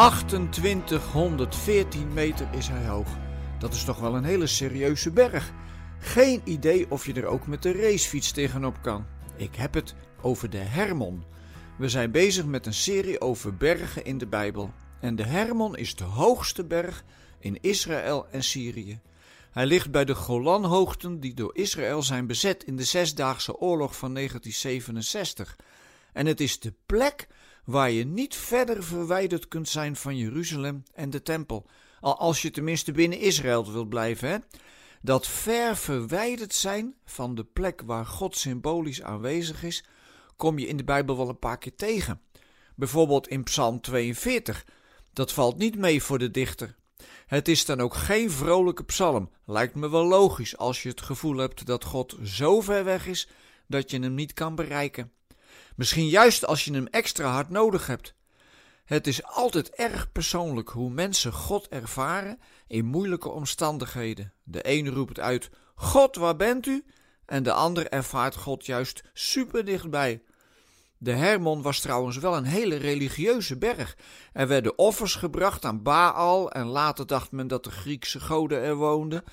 2814 meter is hij hoog. Dat is toch wel een hele serieuze berg. Geen idee of je er ook met de racefiets tegenop kan. Ik heb het over de Hermon. We zijn bezig met een serie over bergen in de Bijbel. En de Hermon is de hoogste berg in Israël en Syrië. Hij ligt bij de Golanhoogten die door Israël zijn bezet in de Zesdaagse Oorlog van 1967. En het is de plek waar je niet verder verwijderd kunt zijn van Jeruzalem en de tempel. Al als je tenminste binnen Israël wilt blijven. Hè? Dat ver verwijderd zijn van de plek waar God symbolisch aanwezig is, kom je in de Bijbel wel een paar keer tegen. Bijvoorbeeld in Psalm 42. Dat valt niet mee voor de dichter. Het is dan ook geen vrolijke psalm. Lijkt me wel logisch als je het gevoel hebt dat God zo ver weg is dat je hem niet kan bereiken. Misschien juist als je hem extra hard nodig hebt. Het is altijd erg persoonlijk hoe mensen God ervaren in moeilijke omstandigheden. De een roept uit: God, waar bent u? En de ander ervaart God juist super dichtbij. De Hermon was trouwens wel een hele religieuze berg. Er werden offers gebracht aan Baal en later dacht men dat de Griekse goden er woonden.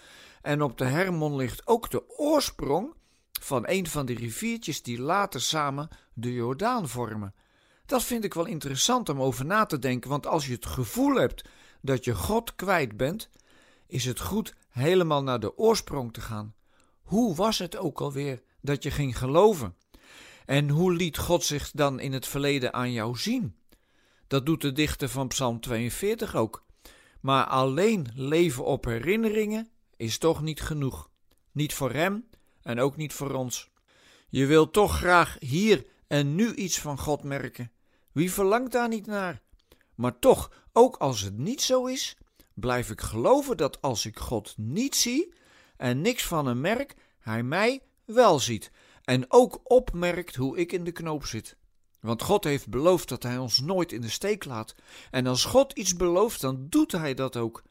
En op de Hermon ligt ook de oorsprong van een van de riviertjes die later samen de Jordaan vormen. Dat vind ik wel interessant om over na te denken, want als je het gevoel hebt dat je God kwijt bent, is het goed helemaal naar de oorsprong te gaan. Hoe was het ook alweer dat je ging geloven? En hoe liet God zich dan in het verleden aan jou zien? Dat doet de dichter van Psalm 42 ook. Maar alleen leven op herinneringen is toch niet genoeg. Niet voor hem en ook niet voor ons. Je wilt toch graag hier en nu iets van God merken. Wie verlangt daar niet naar? Maar toch, ook als het niet zo is, blijf ik geloven dat als ik God niet zie en niks van hem merk, hij mij wel ziet en ook opmerkt hoe ik in de knoop zit. Want God heeft beloofd dat Hij ons nooit in de steek laat. En als God iets belooft, dan doet Hij dat ook.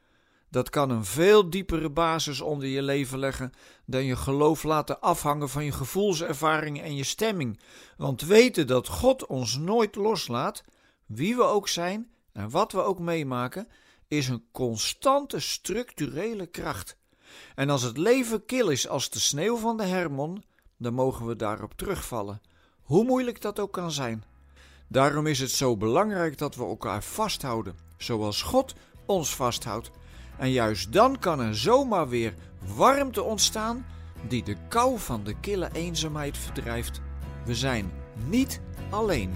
Dat kan een veel diepere basis onder je leven leggen dan je geloof laten afhangen van je gevoelservaringen en je stemming. Want weten dat God ons nooit loslaat, wie we ook zijn en wat we ook meemaken, is een constante structurele kracht. En als het leven kil is als de sneeuw van de Hermon, dan mogen we daarop terugvallen, hoe moeilijk dat ook kan zijn. Daarom is het zo belangrijk dat we elkaar vasthouden, zoals God ons vasthoudt. En juist dan kan er zomaar weer warmte ontstaan die de kou van de kille eenzaamheid verdrijft. We zijn niet alleen.